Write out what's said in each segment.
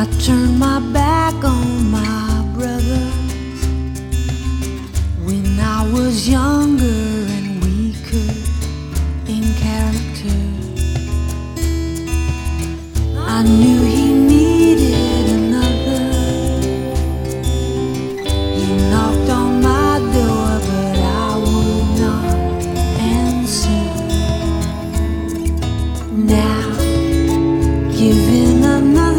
I turned my back on my brother when I was younger and weaker in character. I knew he needed another. He knocked on my door, but I would not answer. Now, giving another.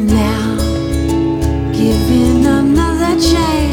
Now, giving another chance.